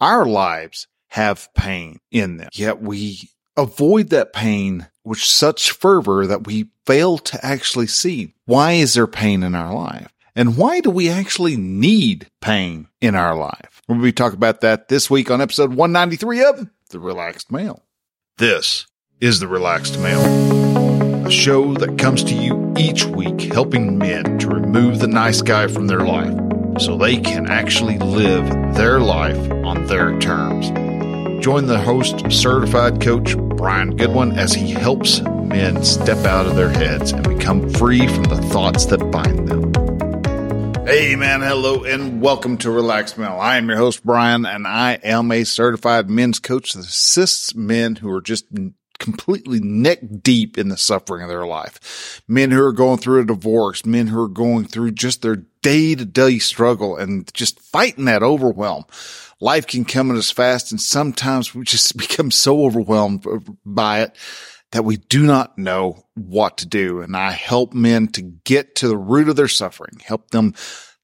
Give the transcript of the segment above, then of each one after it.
Our lives have pain in them, yet we avoid that pain with such fervor that we fail to actually see why is there pain in our life? And why do we actually need pain in our life? We'll be talking about that this week on episode 193 of The Relaxed Male. This is The Relaxed Male, a show that comes to you each week helping men to remove the nice guy from their life so they can actually live their life on their terms. Join the host, certified coach Brian Goodwin, as he helps men step out of their heads and become free from the thoughts that bind them. Hey man, hello and welcome to Relax Male. I am your host Brian and I am a certified men's coach that assists men who are just completely neck deep in the suffering of their life. Men who are going through a divorce, men who are going through just their day to day struggle and just fighting that overwhelm. Life can come at us fast and sometimes we just become so overwhelmed by it that we do not know what to do. And I help men to get to the root of their suffering, help them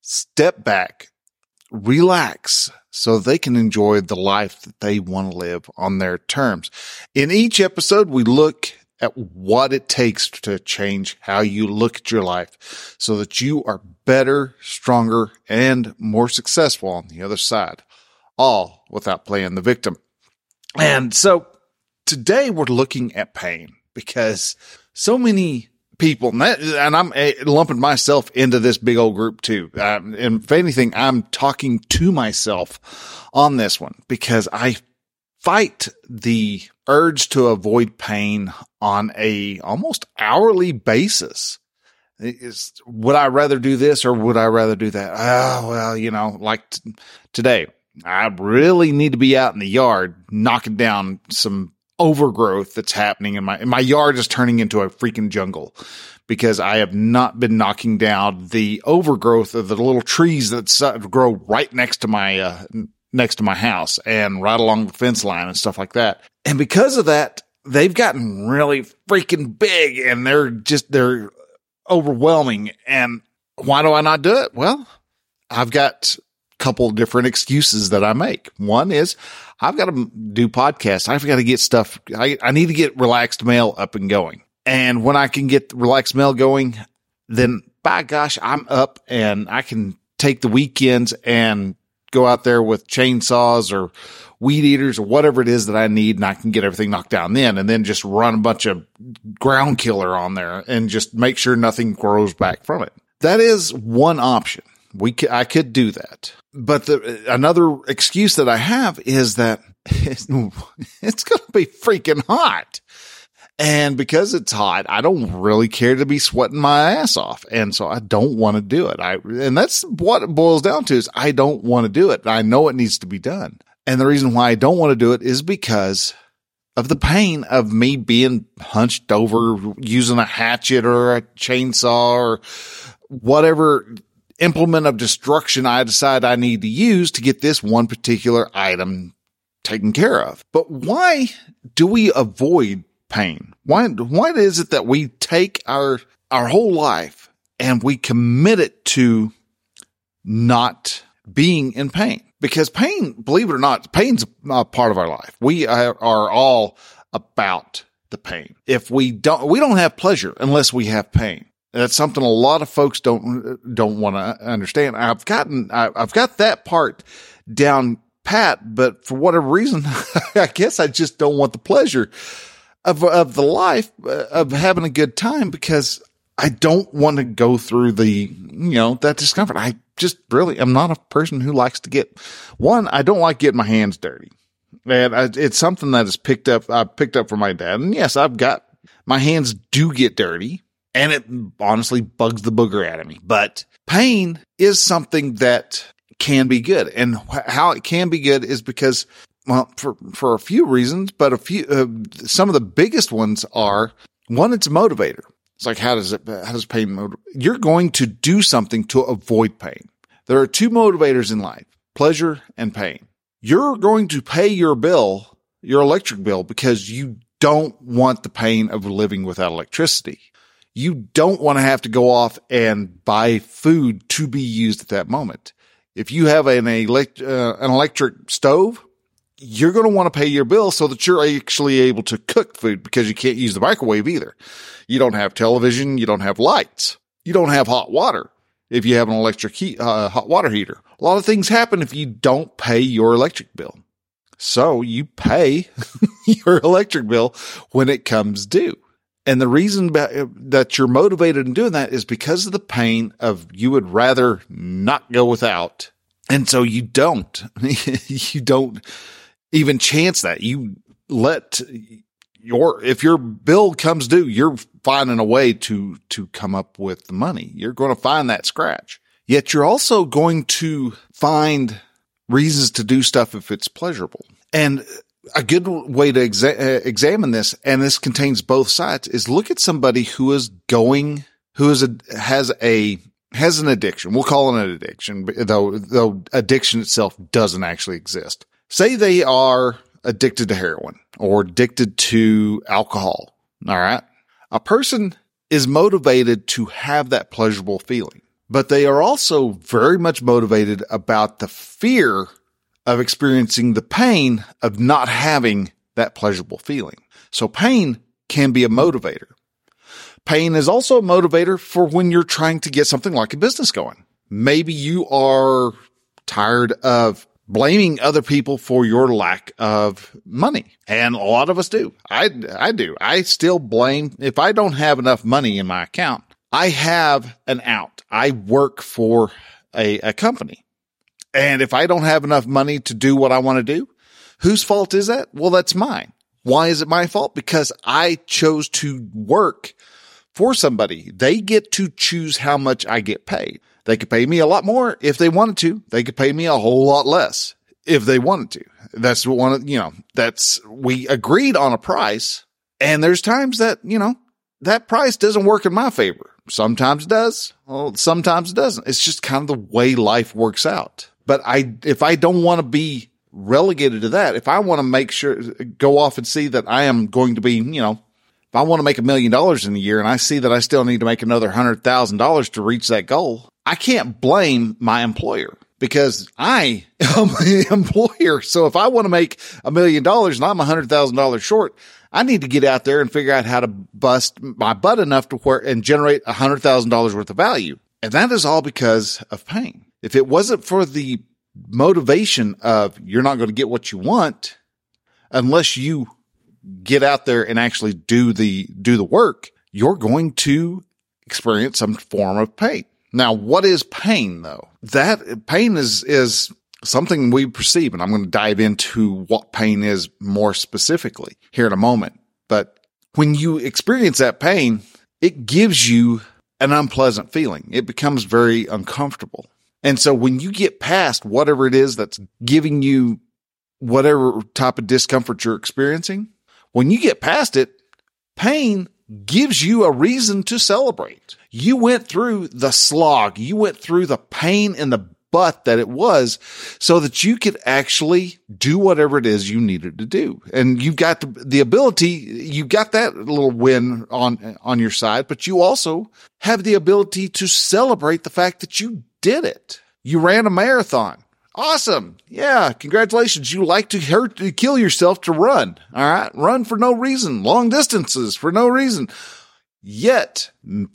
step back, relax so they can enjoy the life that they want to live on their terms. In each episode, we look at what it takes to change how you look at your life so that you are better, stronger, and more successful on the other side, all without playing the victim. And so today we're looking at pain because so many people, and, I'm eh, lumping myself into this big old group too. Um, and if anything, I'm talking to myself on this one because I fight the urge to avoid pain on a almost hourly basis. Is, would I rather do this or would I rather do that? Oh, well, you know, like t- today, I really need to be out in the yard knocking down some overgrowth that's happening in my, my yard is turning into a freaking jungle because I have not been knocking down the overgrowth of the little trees that grow right next to my, uh, next to my house and right along the fence line and stuff like that. And because of that, they've gotten really freaking big and they're just, they're overwhelming. And why do I not do it? Well, I've got couple different excuses that I make. One is I've got to do podcasts. I've got to get stuff. I, I need to get Relaxed Male up and going. And when I can get Relaxed Male going, then by gosh, I'm up and I can take the weekends and go out there with chainsaws or weed eaters or whatever it is that I need and I can get everything knocked down then and then just run a bunch of ground killer on there and just make sure nothing grows back from it. That is one option. We could, I could do that. But the, another excuse that I have is that it's, it's going to be freaking hot. And because it's hot, I don't really care to be sweating my ass off. And so I don't want to do it. I, and that's what it boils down to is I don't want to do it. I know it needs to be done. And the reason why I don't want to do it is because of the pain of me being hunched over using a hatchet or a chainsaw or whatever implement of destruction I decide I need to use to get this one particular item taken care of. But why do we avoid pain? Why, why is it that we take our, our whole life and we commit it to not being in pain? Because pain, believe it or not, pain's a part of our life. We are, are all about the pain. If we don't, we don't have pleasure unless we have pain. That's something a lot of folks don't don't want to understand. I've gotten I've got that part down pat, but for whatever reason, I guess I just don't want the pleasure of of the life uh, of having a good time because I don't want to go through the you know that discomfort. I just really am not a person who likes to get one. I don't like getting my hands dirty, and I, it's something that is picked up. I picked up from my dad, and yes, I've got my hands do get dirty and it honestly bugs the booger out of me. But pain is something that can be good. And how it can be good is because, well, for, for a few reasons, but a few, uh, some of the biggest ones are one, it's a motivator. It's like, how does it, how does pain? You're going to do something to avoid pain. There are two motivators in life, pleasure and pain. You're going to pay your bill, your electric bill, because you don't want the pain of living without electricity you don't want to have to go off and buy food to be used at that moment. If you have an, elect, uh, an electric stove, you're going to want to pay your bill so that you're actually able to cook food because you can't use the microwave either. You don't have television. You don't have lights. You don't have hot water if you have an electric heat, uh, hot water heater. A lot of things happen if you don't pay your electric bill. So you pay your electric bill when it comes due. And the reason eh, that you're motivated in doing that is because of the pain of you would rather not go without. And so you don't, you don't even chance that. You let your, if your bill comes due, you're finding a way to, to come up with the money. You're going to find that scratch. Yet you're also going to find reasons to do stuff if it's pleasurable. And a good way to exa- uh, examine this, and this contains both sides, is look at somebody who is going, who is a, has a, has an addiction. We'll call it an addiction, though, though addiction itself doesn't actually exist. Say they are addicted to heroin or addicted to alcohol. All right. A person is motivated to have that pleasurable feeling, but they are also very much motivated about the fear of experiencing the pain of not having that pleasurable feeling. So pain can be a motivator. Pain is also a motivator for when you're trying to get something like a business going. Maybe you are tired of blaming other people for your lack of money. And a lot of us do. I, I do. I still blame if I don't have enough money in my account. I have an out. I work for a, a company and if I don't have enough money to do what I want to do, whose fault is that? Well, that's mine. Why is it my fault? Because I chose to work for somebody. They get to choose how much I get paid. They could pay me a lot more if they wanted to. They could pay me a whole lot less if they wanted to. That's what one of, you know, that's, we agreed on a price. And there's times that, you know, that price doesn't work in my favor. Sometimes it does. Well, sometimes it doesn't. It's just kind of the way life works out. But I, if I don't want to be relegated to that, if I want to make sure, go off and see that I am going to be, you know, if I want to make a million dollars in a year and I see that I still need to make another hundred thousand dollars to reach that goal, I can't blame my employer because I am the employer. So if I want to make a million dollars and I'm a hundred thousand dollars short, I need to get out there and figure out how to bust my butt enough to where and generate a hundred thousand dollars worth of value. And that is all because of pain. If it wasn't for the motivation of you're not going to get what you want unless you get out there and actually do the, do the work, you're going to experience some form of pain. Now, what is pain though? That pain is, is something we perceive. And I'm going to dive into what pain is more specifically here in a moment. But when you experience that pain, it gives you an unpleasant feeling. It becomes very uncomfortable. And so when you get past whatever it is that's giving you whatever type of discomfort you're experiencing, when you get past it, pain gives you a reason to celebrate. You went through the slog. You went through the pain in the butt that it was so that you could actually do whatever it is you needed to do. And you've got the, the ability, you got that little win on, on your side, but you also have the ability to celebrate the fact that you did it. You ran a marathon. Awesome. Yeah. Congratulations. You like to hurt, to kill yourself to run. All right. Run for no reason. Long distances for no reason. Yet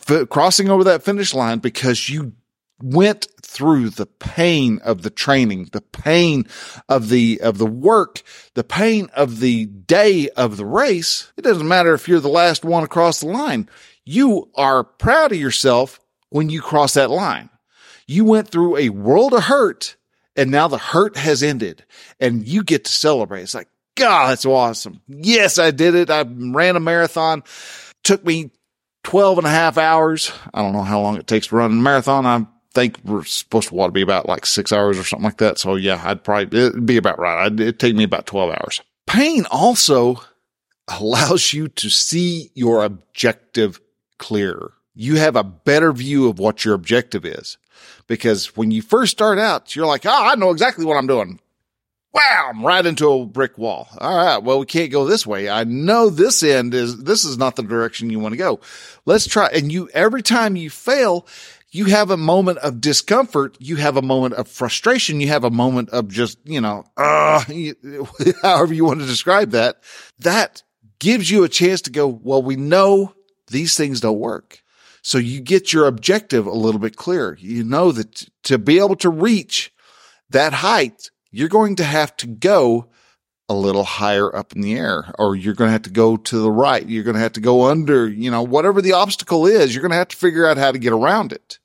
f- crossing over that finish line because you went through the pain of the training, the pain of the, of the work, the pain of the day of the race. It doesn't matter if you're the last one across the line. You are proud of yourself when you cross that line. You went through a world of hurt and now the hurt has ended and you get to celebrate. It's like, God, that's awesome. Yes, I did it. I ran a marathon. Took me 12 and a half hours. I don't know how long it takes to run a marathon. I think we're supposed to want to be about like six hours or something like that. So yeah, I'd probably, it'd be about right. I'd, it'd take me about 12 hours. Pain also allows you to see your objective clearer. You have a better view of what your objective is because when you first start out, you're like, oh, I know exactly what I'm doing. Wow, I'm right into a brick wall. All right. Well, we can't go this way. I know this end is, this is not the direction you want to go. Let's try. And you, every time you fail, you have a moment of discomfort. You have a moment of frustration. You have a moment of just, you know, uh, however you want to describe that. That gives you a chance to go, well, we know these things don't work. So you get your objective a little bit clearer. You know that to be able to reach that height, you're going to have to go a little higher up in the air, or you're going to have to go to the right. You're going to have to go under, you know, whatever the obstacle is, you're going to have to figure out how to get around it.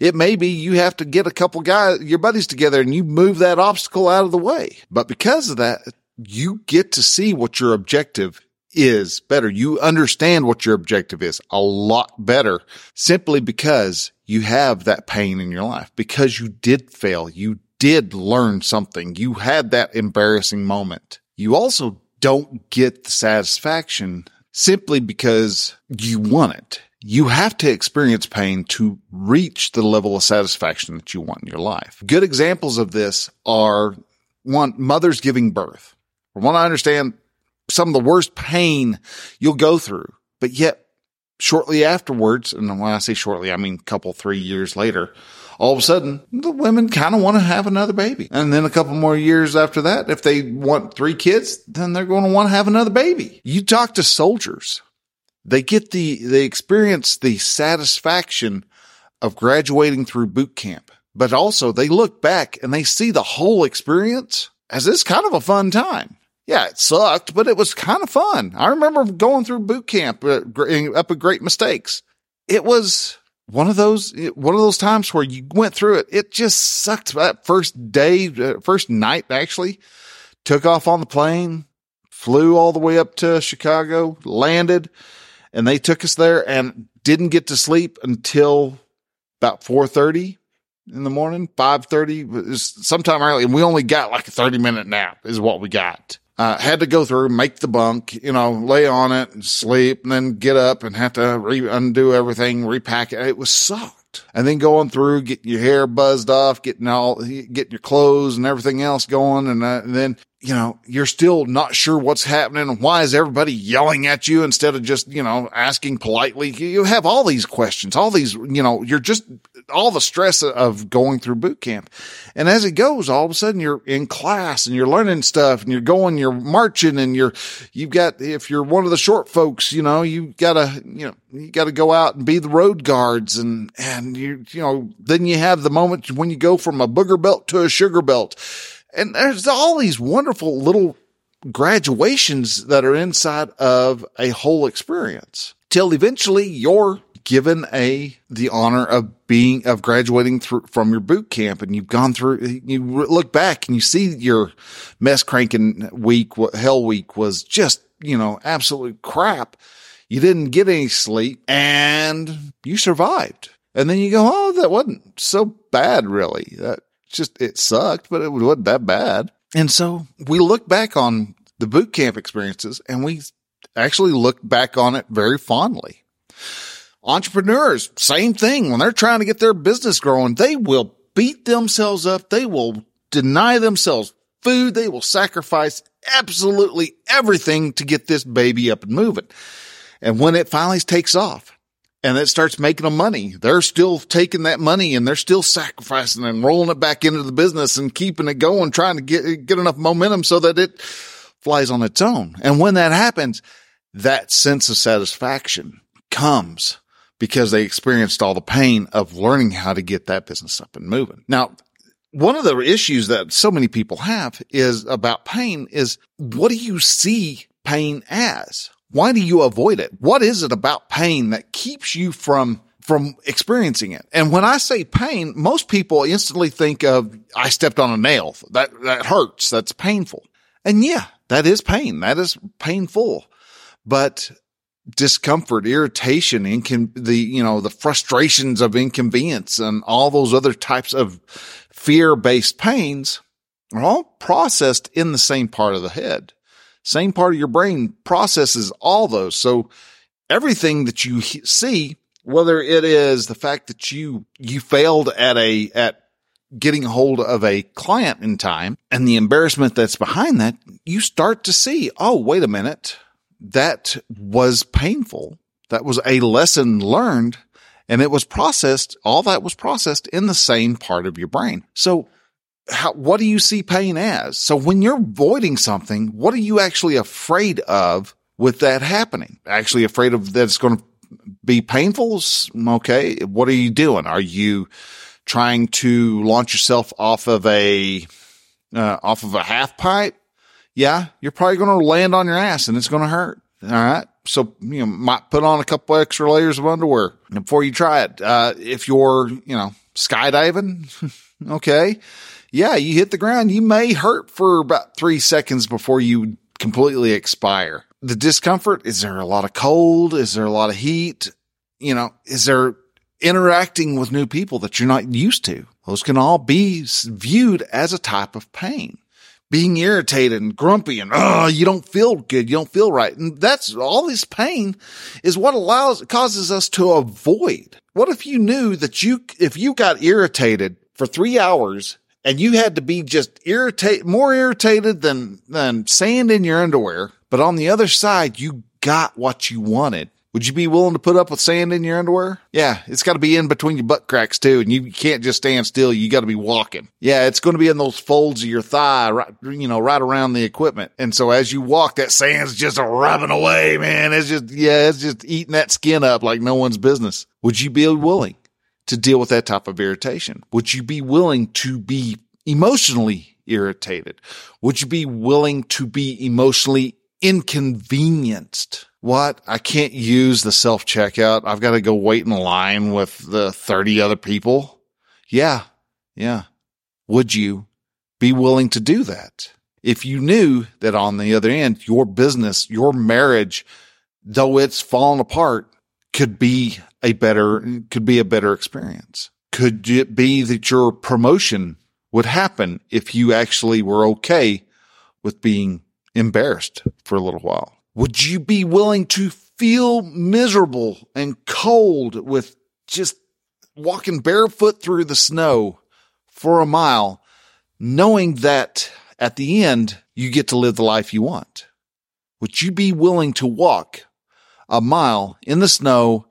It may be you have to get a couple guys, your buddies together and you move that obstacle out of the way. But because of that, you get to see what your objective is better. You understand what your objective is a lot better simply because you have that pain in your life, because you did fail. You did learn something. You had that embarrassing moment. You also don't get the satisfaction simply because you want it. You have to experience pain to reach the level of satisfaction that you want in your life. Good examples of this are one, mothers giving birth. From what I understand, some of the worst pain you'll go through, but yet shortly afterwards, and when I say shortly, I mean a couple, three years later, all of a sudden the women kind of want to have another baby. And then a couple more years after that, if they want three kids, then they're going to want to have another baby. You talk to soldiers, they get the, they experience the satisfaction of graduating through boot camp, but also they look back and they see the whole experience as this kind of a fun time. Yeah, it sucked, but it was kind of fun. I remember going through boot camp uh, up at Great Mistakes. It was one of those one of those times where you went through it. It just sucked. That first day, uh, first night, actually, took off on the plane, flew all the way up to Chicago, landed, and they took us there, and didn't get to sleep until about four thirty in the morning, five thirty, sometime early, and we only got like a thirty minute nap is what we got uh, had to go through, make the bunk, you know, lay on it and sleep and then get up and have to re- undo everything, repack it. It was sucked. And then going through, getting your hair buzzed off, getting all, getting your clothes and everything else going. And, uh, and then you know, you're still not sure what's happening. Why is everybody yelling at you instead of just, you know, asking politely? You have all these questions, all these, you know, you're just all the stress of going through boot camp. And as it goes, all of a sudden you're in class and you're learning stuff and you're going, you're marching and you're, you've got, if you're one of the short folks, you know, you gotta, you know, you gotta go out and be the road guards and, and you, you know, then you have the moment when you go from a booger belt to a sugar belt and there's all these wonderful little graduations that are inside of a whole experience till eventually you're given a the honor of being of graduating through from your boot camp. And you've gone through you look back and you see your mess cranking week hell week was just you know absolute crap. You didn't get any sleep and you survived. And then you go oh that wasn't so bad really. That just, it sucked, but it wasn't that bad. And so we look back on the boot camp experiences and we actually look back on it very fondly. Entrepreneurs, same thing. When they're trying to get their business growing, they will beat themselves up. They will deny themselves food. They will sacrifice absolutely everything to get this baby up and moving. And when it finally takes off, and it starts making them money. They're still taking that money and they're still sacrificing and rolling it back into the business and keeping it going, trying to get, get enough momentum so that it flies on its own. And when that happens, that sense of satisfaction comes because they experienced all the pain of learning how to get that business up and moving. Now, one of the issues that so many people have is about pain is what do you see pain as? Why do you avoid it? What is it about pain that keeps you from from experiencing it. And when I say pain, most people instantly think of I stepped on a nail. That that hurts. That's painful. And yeah, that is pain. That is painful. But discomfort, irritation, incon- the you know the frustrations of inconvenience, and all those other types of fear-based pains are all processed in the same part of the head same part of your brain processes all those. So everything that you see, whether it is the fact that you, you failed at a, at getting hold of a client in time and the embarrassment that's behind that, you start to see, oh, wait a minute. That was painful. That was a lesson learned. and it was processed. All that was processed in the same part of your brain. So how, what do you see pain as? So when you're avoiding something, what are you actually afraid of with that happening? Actually afraid of that it's going to be painful? Okay. What are you doing? Are you trying to launch yourself off of a, uh, off of a half pipe? Yeah. You're probably going to land on your ass and it's going to hurt. All right. So, you know, might put on a couple extra layers of underwear before you try it. Uh, if you're, you know, skydiving, okay. Yeah. You hit the ground. You may hurt for about three seconds before you completely expire. The discomfort, is there a lot of cold? Is there a lot of heat? You know, is there interacting with new people that you're not used to? Those can all be viewed as a type of pain. Being irritated and grumpy and, oh, you don't feel good. You don't feel right. And that's all this pain is what allows, causes us to avoid. What if you knew that you, if you got irritated for three hours and you had to be just irritate, more irritated than, than sand in your underwear. But on the other side, you got what you wanted. Would you be willing to put up with sand in your underwear? Yeah, it's got to be in between your butt cracks too, and you can't just stand still. You got to be walking. Yeah, it's going to be in those folds of your thigh, right, you know, right around the equipment. And so as you walk, that sand's just rubbing away, man. It's just, yeah, it's just eating that skin up like no one's business. Would you be willing? To deal with that type of irritation? Would you be willing to be emotionally irritated? Would you be willing to be emotionally inconvenienced? What? I can't use the self checkout. I've got to go wait in line with the 30 other people. Yeah. Yeah. Would you be willing to do that? If you knew that on the other end, your business, your marriage, though it's fallen apart, could be a better, could be a better experience. Could it be that your promotion would happen if you actually were okay with being embarrassed for a little while? Would you be willing to feel miserable and cold with just walking barefoot through the snow for a mile, knowing that at the end you get to live the life you want? Would you be willing to walk a mile in the snow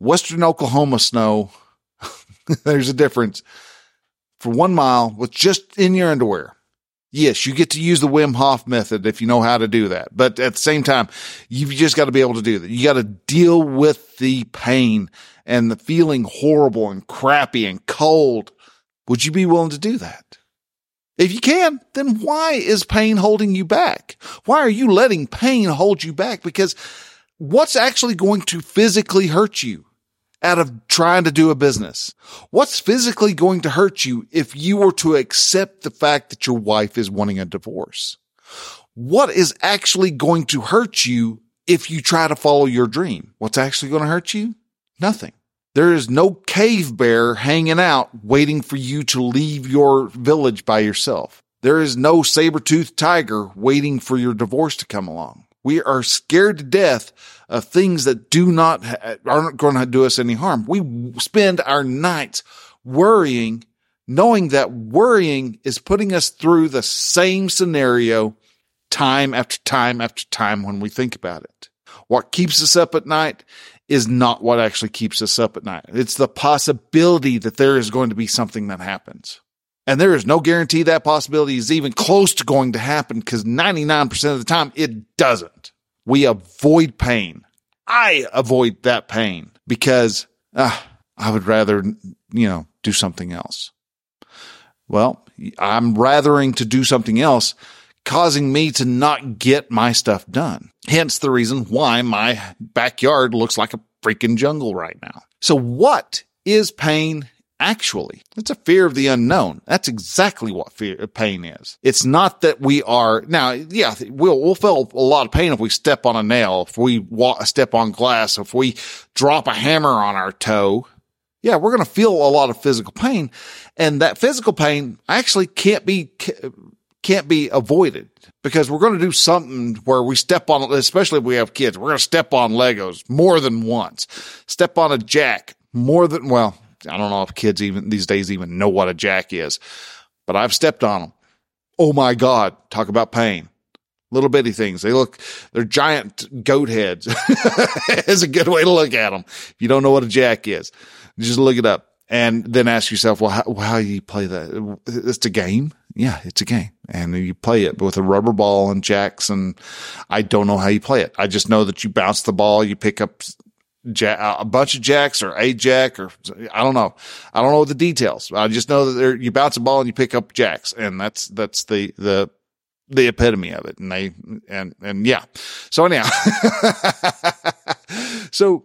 Western Oklahoma snow, there's a difference for one mile with just in your underwear. Yes, you get to use the Wim Hof method if you know how to do that. But at the same time, you've just got to be able to do that. You got to deal with the pain and the feeling horrible and crappy and cold. Would you be willing to do that? If you can, then why is pain holding you back? Why are you letting pain hold you back? Because what's actually going to physically hurt you? out of trying to do a business? What's physically going to hurt you if you were to accept the fact that your wife is wanting a divorce? What is actually going to hurt you if you try to follow your dream? What's actually going to hurt you? Nothing. There is no cave bear hanging out waiting for you to leave your village by yourself. There is no saber-toothed tiger waiting for your divorce to come along. We are scared to death of things that do not, aren't going to do us any harm. We spend our nights worrying, knowing that worrying is putting us through the same scenario time after time after time when we think about it. What keeps us up at night is not what actually keeps us up at night. It's the possibility that there is going to be something that happens. And there is no guarantee that possibility is even close to going to happen because 99% of the time it doesn't. We avoid pain. I avoid that pain because uh, I would rather, you know, do something else. Well, I'm rathering to do something else, causing me to not get my stuff done. Hence the reason why my backyard looks like a freaking jungle right now. So what is pain actually. It's a fear of the unknown. That's exactly what fear pain is. It's not that we are now, yeah, we'll, we'll feel a lot of pain if we step on a nail, if we walk, step on glass, if we drop a hammer on our toe. Yeah, we're going to feel a lot of physical pain and that physical pain actually can't be, can't be avoided because we're going to do something where we step on, especially if we have kids, we're going to step on Legos more than once, step on a jack more than, well, I don't know if kids even these days even know what a jack is, but I've stepped on them. Oh my God. Talk about pain. little bitty things. They look, they're giant goat heads is a good way to look at them. If you don't know what a jack is, just look it up and then ask yourself, well, how, how you play that? It's a game. Yeah, it's a game and you play it with a rubber ball and jacks. And I don't know how you play it. I just know that you bounce the ball, you pick up jack, a bunch of jacks or a jack or I don't know. I don't know the details. I just know that you bounce a ball and you pick up jacks and that's, that's the, the, the epitome of it. And they, and, and yeah. So anyhow, so,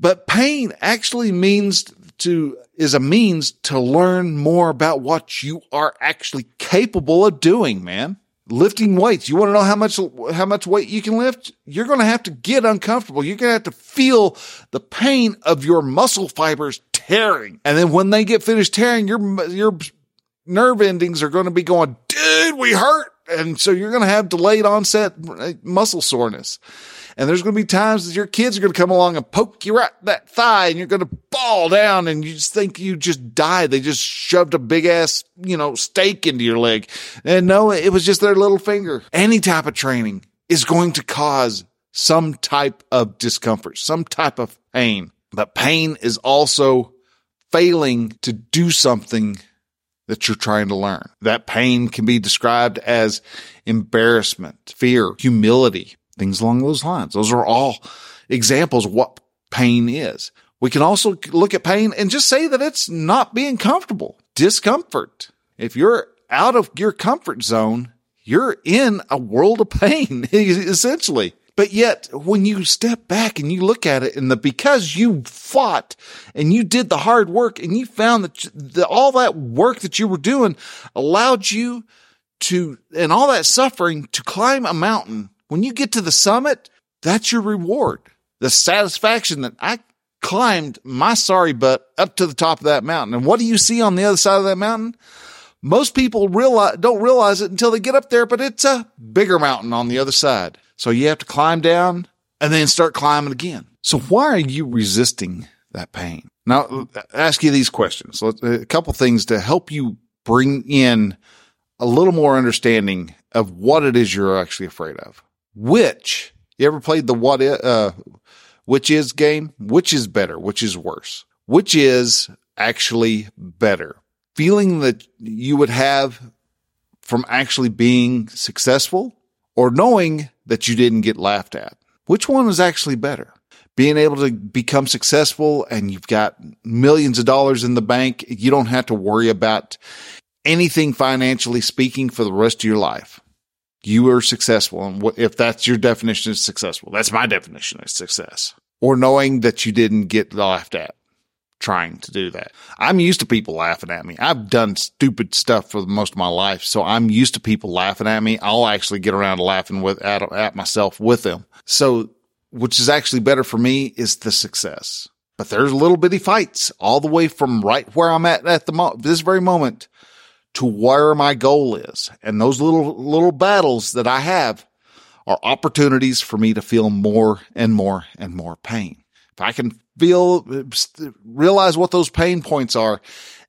but pain actually means to, is a means to learn more about what you are actually capable of doing, man. Lifting weights. You want to know how much, how much weight you can lift? You're going to have to get uncomfortable. You're going to have to feel the pain of your muscle fibers tearing. And then when they get finished tearing, your, your nerve endings are going to be going, dude, we hurt and so you're going to have delayed onset uh, muscle soreness. And there's going to be times that your kids are going to come along and poke you right that thigh and you're going to fall down and you just think you just died. They just shoved a big ass, you know, stake into your leg. And no, it was just their little finger. Any type of training is going to cause some type of discomfort, some type of pain. But pain is also failing to do something that you're trying to learn. That pain can be described as embarrassment, fear, humility, things along those lines. Those are all examples of what pain is. We can also look at pain and just say that it's not being comfortable, discomfort. If you're out of your comfort zone, you're in a world of pain, essentially. But yet when you step back and you look at it and the, because you fought and you did the hard work and you found that the, all that work that you were doing allowed you to, and all that suffering to climb a mountain. When you get to the summit, that's your reward. The satisfaction that I climbed my sorry butt up to the top of that mountain. And what do you see on the other side of that mountain? Most people realize, don't realize it until they get up there, but it's a bigger mountain on the other side. So you have to climb down and then start climbing again. So why are you resisting that pain? Now, ask you these questions. A couple things to help you bring in a little more understanding of what it is you're actually afraid of. Which, you ever played the what, uh, which is game? Which is better? Which is worse? Which is actually better? Feeling that you would have from actually being successful or knowing that you didn't get laughed at? Which one is actually better? Being able to become successful and you've got millions of dollars in the bank. You don't have to worry about anything financially speaking for the rest of your life. You are successful. And if that's your definition of successful, that's my definition of success or knowing that you didn't get laughed at trying to do that. I'm used to people laughing at me. I've done stupid stuff for most of my life. So I'm used to people laughing at me. I'll actually get around to laughing with at, at myself with them. So which is actually better for me is the success. But there's little bitty fights all the way from right where I'm at at the mo- this very moment to where my goal is. And those little, little battles that I have are opportunities for me to feel more and more and more pain. If I can feel, realize what those pain points are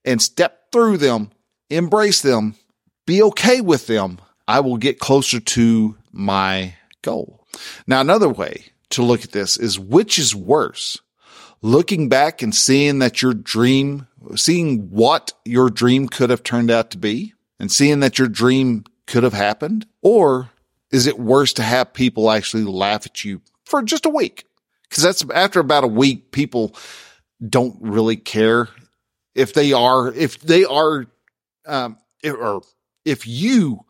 and step through them, embrace them, be okay with them, I will get closer to my goal. Now, another way to look at this is which is worse? Looking back and seeing that your dream, seeing what your dream could have turned out to be and seeing that your dream could have happened? Or is it worse to have people actually laugh at you for just a week? Cause that's after about a week, people don't really care if they are, if they are, um, or if you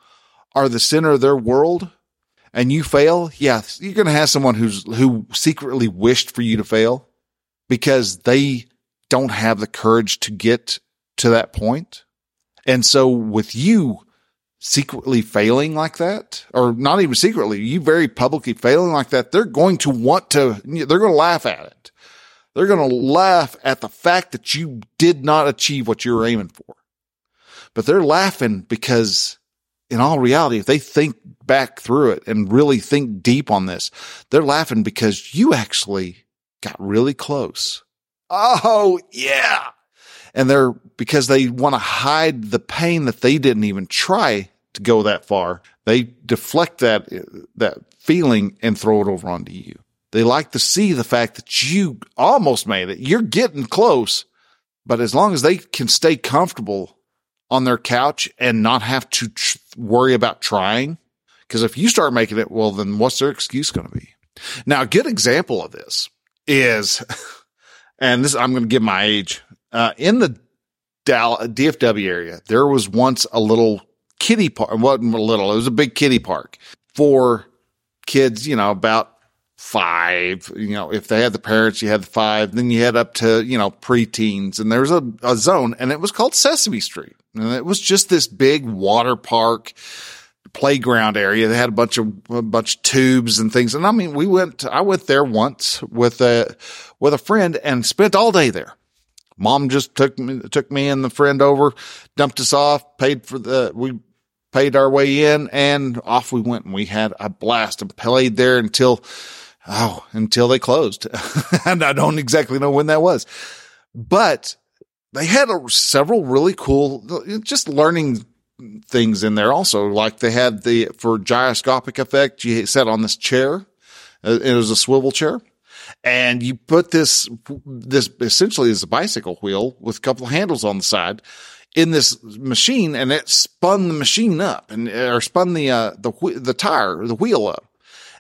are the center of their world and you fail, yeah, you're going to have someone who's, who secretly wished for you to fail because they don't have the courage to get to that point. And so with you secretly failing like that, or not even secretly, you very publicly failing like that, they're going to want to, they're going to laugh at it. They're going to laugh at the fact that you did not achieve what you were aiming for. But they're laughing because in all reality, if they think back through it and really think deep on this, they're laughing because you actually got really close. Oh, yeah. And they're because they want to hide the pain that they didn't even try to go that far. They deflect that, that feeling and throw it over onto you. They like to see the fact that you almost made it. You're getting close, but as long as they can stay comfortable on their couch and not have to tr- worry about trying, because if you start making it, well, then what's their excuse going to be? Now, a good example of this is, and this, I'm going to give my age, uh, in the Dallas, DFW area, there was once a little kiddie park. It wasn't a little, it was a big kiddie park for kids, you know, about five, you know, if they had the parents, you had the five, then you had up to, you know, preteens and there was a, a zone and it was called Sesame Street. And it was just this big water park playground area. They had a bunch of, a bunch of tubes and things. And I mean, we went, I went there once with a, with a friend and spent all day there. Mom just took me, took me and the friend over, dumped us off, paid for the, we paid our way in and off we went and we had a blast and played there until, oh, until they closed. and I don't exactly know when that was, but they had a, several really cool, just learning things in there also. Like they had the, for gyroscopic effect, you sat on this chair. Uh, it was a swivel chair and you put this, this essentially is a bicycle wheel with a couple of handles on the side in this machine and it spun the machine up and, or spun the, uh, the, the tire, the wheel up.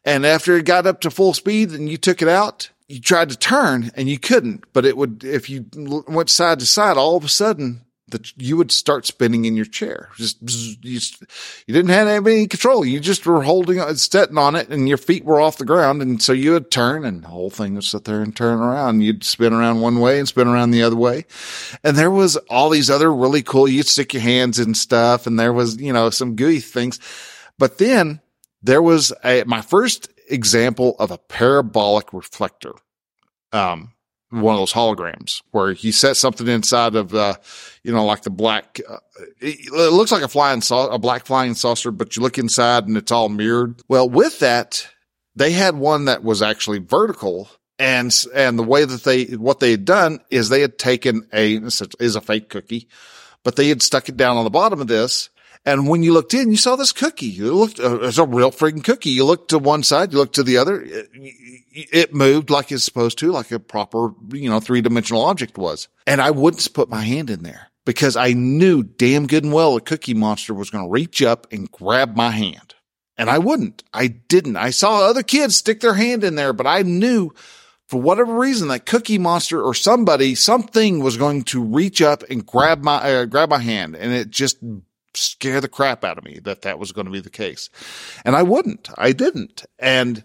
And after it got up to full speed and you took it out, you tried to turn and you couldn't, but it would, if you went side to side, all of a sudden that you would start spinning in your chair. Just, you, you didn't have any control. You just were holding, on, sitting on it and your feet were off the ground. And so you would turn and the whole thing would sit there and turn around. You'd spin around one way and spin around the other way. And there was all these other really cool, you'd stick your hands in stuff and there was, you know, some gooey things. But then there was a, my first example of a parabolic reflector. Um, one of those holograms where he set something inside of, uh, you know, like the black, uh, it, it, looks like a flying a black flying saucer, but you look inside and it's all mirrored. Well, with that, they had one that was actually vertical and, and the way that they, what they had done is they had taken a, is a fake cookie, but they had stuck it down on the bottom of this and when you looked in, you saw this cookie. It looked, uh, it's a real freaking cookie. You looked to one side, you looked to the other. It, it moved like it's supposed to, like a proper, you know, three dimensional object was. And I wouldn't put my hand in there because I knew damn good and well a cookie monster was going to reach up and grab my hand. And I wouldn't. I didn't. I saw other kids stick their hand in there, but I knew for whatever reason that cookie monster or somebody, something was going to reach up and grab my, uh, grab my hand. And it just scare the crap out of me that that was going to be the case. And I wouldn't. I didn't. And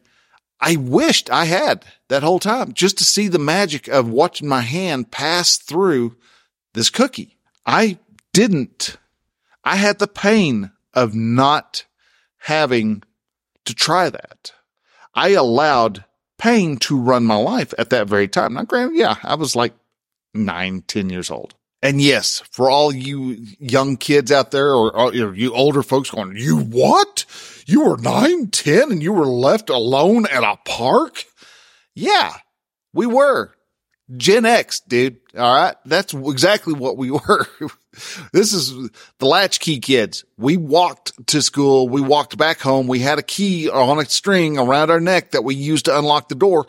I wished I had that whole time just to see the magic of watching my hand pass through this cookie. I didn't. I had the pain of not having to try that. I allowed pain to run my life at that very time. Now, granted, yeah, I was like nine, ten years old. And yes, for all you young kids out there or, or you older folks going, you what? You were nine, 10 and you were left alone at a park? Yeah, we were. Gen X, dude. All right. That's exactly what we were. this is the latchkey kids. We walked to school. We walked back home. We had a key on a string around our neck that we used to unlock the door.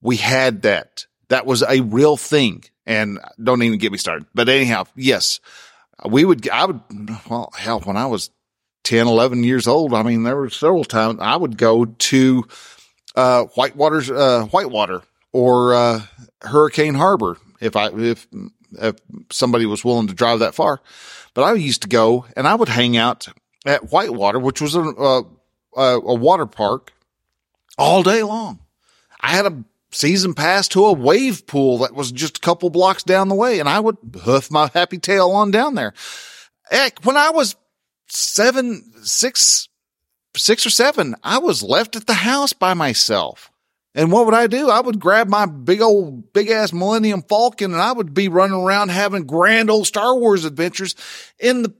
We had that. That was a real thing. And don't even get me started. But anyhow, yes, we would, I would, well, hell, when I was 10, 11 years old, I mean, there were several times I would go to, uh, Whitewater's, uh, Whitewater or, uh, Hurricane Harbor if I, if, if somebody was willing to drive that far. But I used to go and I would hang out at Whitewater, which was a, a, a water park all day long. I had a season pass to a wave pool that was just a couple blocks down the way and I would hoof my happy tail on down there. Heck, when I was seven, six, six or seven, I was left at the house by myself. And what would I do? I would grab my big old, big ass Millennium Falcon and I would be running around having grand old Star Wars adventures in the,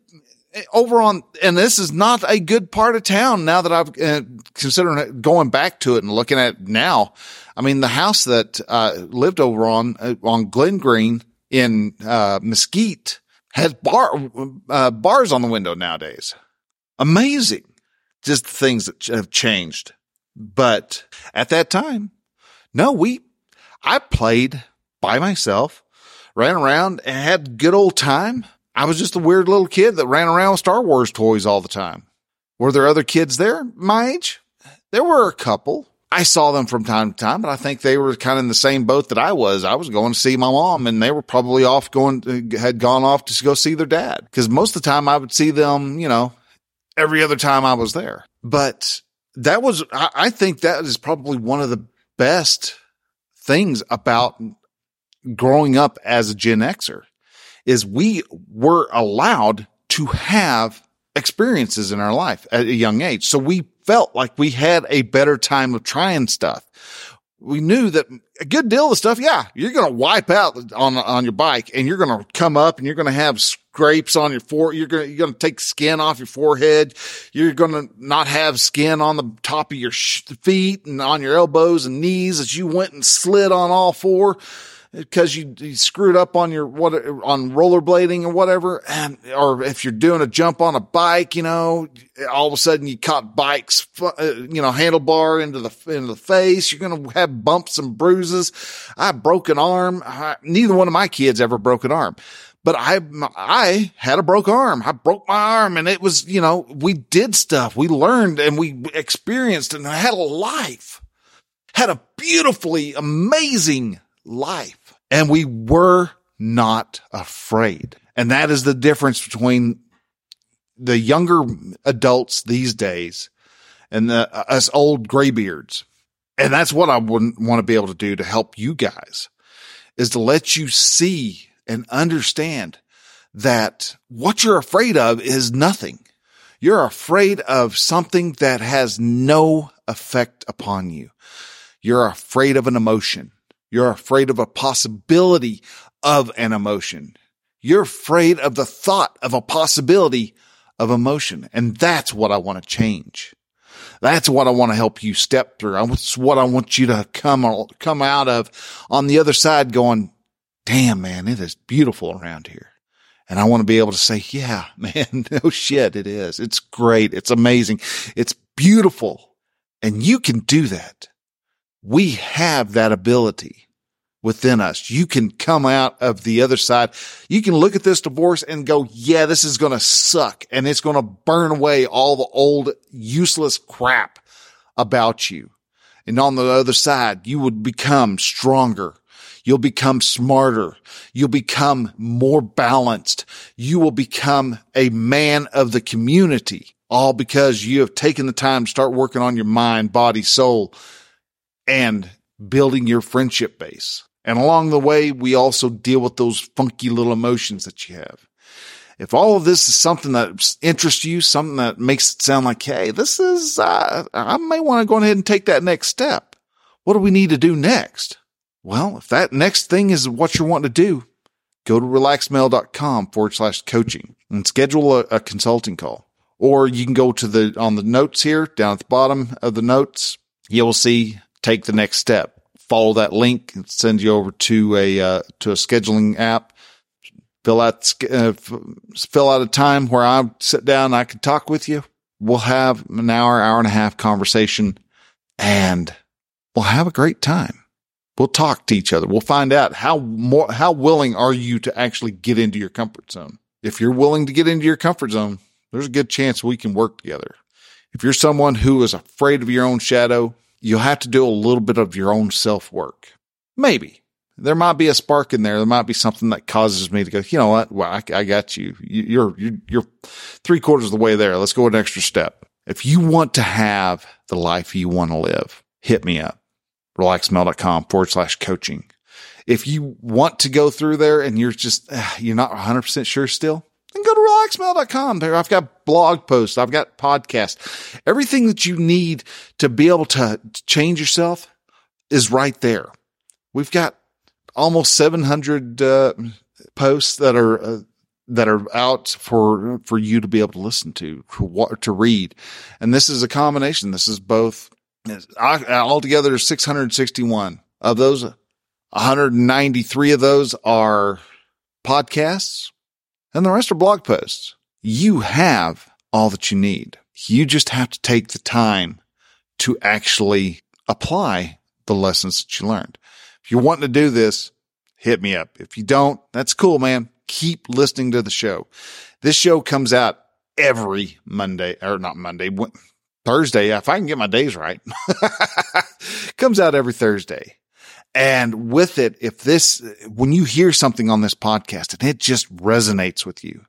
over on, and this is not a good part of town now that I've uh, considering going back to it and looking at it now. I mean, the house that uh, lived over on uh, on Glen Green in uh, Mesquite has bar uh, bars on the window nowadays. Amazing. just the things that have changed. But at that time, no, we, I played by myself, ran around and had good old time. I was just a weird little kid that ran around with Star Wars toys all the time. Were there other kids there my age? There were a couple. I saw them from time to time, but I think they were kind of in the same boat that I was. I was going to see my mom and they were probably off going, had gone off to go see their dad. Cause most of the time I would see them, you know, every other time I was there. But that was, I, I think that is probably one of the best things about growing up as a Gen Xer is we were allowed to have experiences in our life at a young age. So we felt like we had a better time of trying stuff. We knew that a good deal of stuff, yeah, you're going to wipe out on, on your bike and you're going to come up and you're going to have scrapes on your fore. You're going to, you're going to take skin off your forehead. You're going to not have skin on the top of your sh- feet and on your elbows and knees as you went and slid on all four because you, you, screwed up on your what on rollerblading or whatever, and or if you're doing a jump on a bike, you know, all of a sudden you caught bikes, uh, you know, handlebar into the into the face. You're gonna have bumps and bruises. I broke an arm. I, neither one of my kids ever broke an arm. But I, I had a broke arm. I broke my arm and it was, you know, we did stuff. We learned and we experienced and I had a life, had a beautifully amazing life and we were not afraid. And that is the difference between the younger adults these days and the, uh, us old graybeards. And that's what I wouldn't want to be able to do to help you guys is to let you see and understand that what you're afraid of is nothing. You're afraid of something that has no effect upon you. You're afraid of an emotion. You're afraid of a possibility of an emotion. You're afraid of the thought of a possibility of emotion. And that's what I want to change. That's what I want to help you step through. That's what I want you to come, come out of on the other side going, damn, man, it is beautiful around here. And I want to be able to say, yeah, man, no shit, it is. It's great. It's amazing. It's beautiful. And you can do that we have that ability within us. You can come out of the other side. You can look at this divorce and go, yeah, this is going to suck and it's going to burn away all the old useless crap about you. And on the other side, you would become stronger. You'll become smarter. You'll become more balanced. You will become a man of the community, all because you have taken the time to start working on your mind, body, soul, and building your friendship base. And along the way, we also deal with those funky little emotions that you have. If all of this is something that interests you, something that makes it sound like, Hey, this is, uh, I may want to go ahead and take that next step. What do we need to do next? Well, if that next thing is what you're wanting to do, go to relaxedmale.com forward slash coaching and schedule a, a consulting call. Or you can go to the, on the notes here down at the bottom of the notes. You'll see take the next step. Follow that link send you over to a, uh, to a scheduling app. Fill out, uh, fill out a time where I sit down I can talk with you. We'll have an hour, hour and a half conversation and we'll have a great time. We'll talk to each other. We'll find out how more, how willing are you to actually get into your comfort zone? If you're willing to get into your comfort zone, there's a good chance we can work together. If you're someone who is afraid of your own shadow, you'll have to do a little bit of your own self work. Maybe there might be a spark in there. There might be something that causes me to go, you know what? Well, I, I got you. You're, you're, you're three quarters of the way there. Let's go an extra step. If you want to have the life you want to live, hit me up. Relaxedmale.com forward slash coaching. If you want to go through there and you're just, uh, you're not 100% sure still, then go to relaxedmale.com. There, I've got blog posts. I've got podcasts. Everything that you need to be able to change yourself is right there. We've got almost 700 uh, posts that are uh, that are out for for you to be able to listen to to, to read, and this is a combination. This is both altogether 661 of those. 193 of those are podcasts and the rest are blog posts. You have all that you need. You just have to take the time to actually apply the lessons that you learned. If you're wanting to do this, hit me up. If you don't, that's cool, man. Keep listening to the show. This show comes out every Monday or not Monday, Thursday. If I can get my days right, comes out every Thursday. And with it, if this, when you hear something on this podcast and it just resonates with you,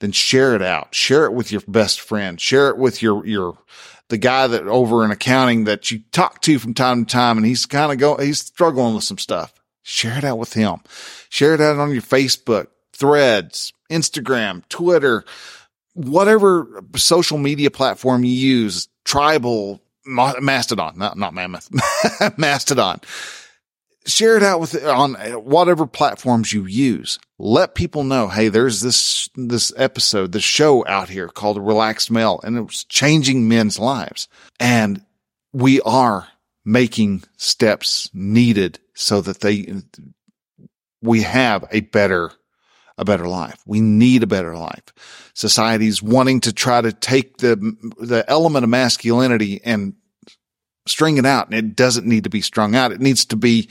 then share it out. Share it with your best friend. Share it with your, your, the guy that over in accounting that you talk to from time to time and he's kind of going, he's struggling with some stuff. Share it out with him. Share it out on your Facebook, threads, Instagram, Twitter, whatever social media platform you use, Tribel, Mastodon, not, not Mammoth, Mastodon share it out with on whatever platforms you use. Let people know, hey, there's this this episode, this show out here called Relaxed Male, and it's changing men's lives. And we are making steps needed so that they we have a better a better life. We need a better life. Society's wanting to try to take the the element of masculinity and string it out and it doesn't need to be strung out. It needs to be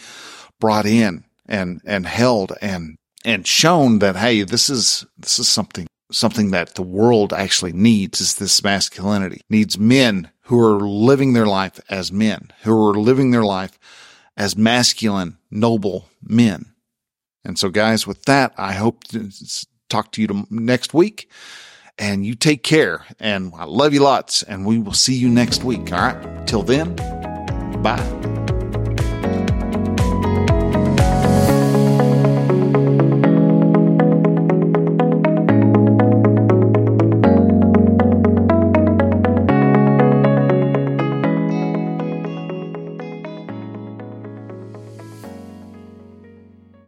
brought in and, and held and, and shown that, Hey, this is, this is something, something that the world actually needs is this masculinity needs men who are living their life as men, who are living their life as masculine, noble men. And so guys, with that, I hope to talk to you next week and you take care and I love you lots and we will see you next week. All right. Till then, bye.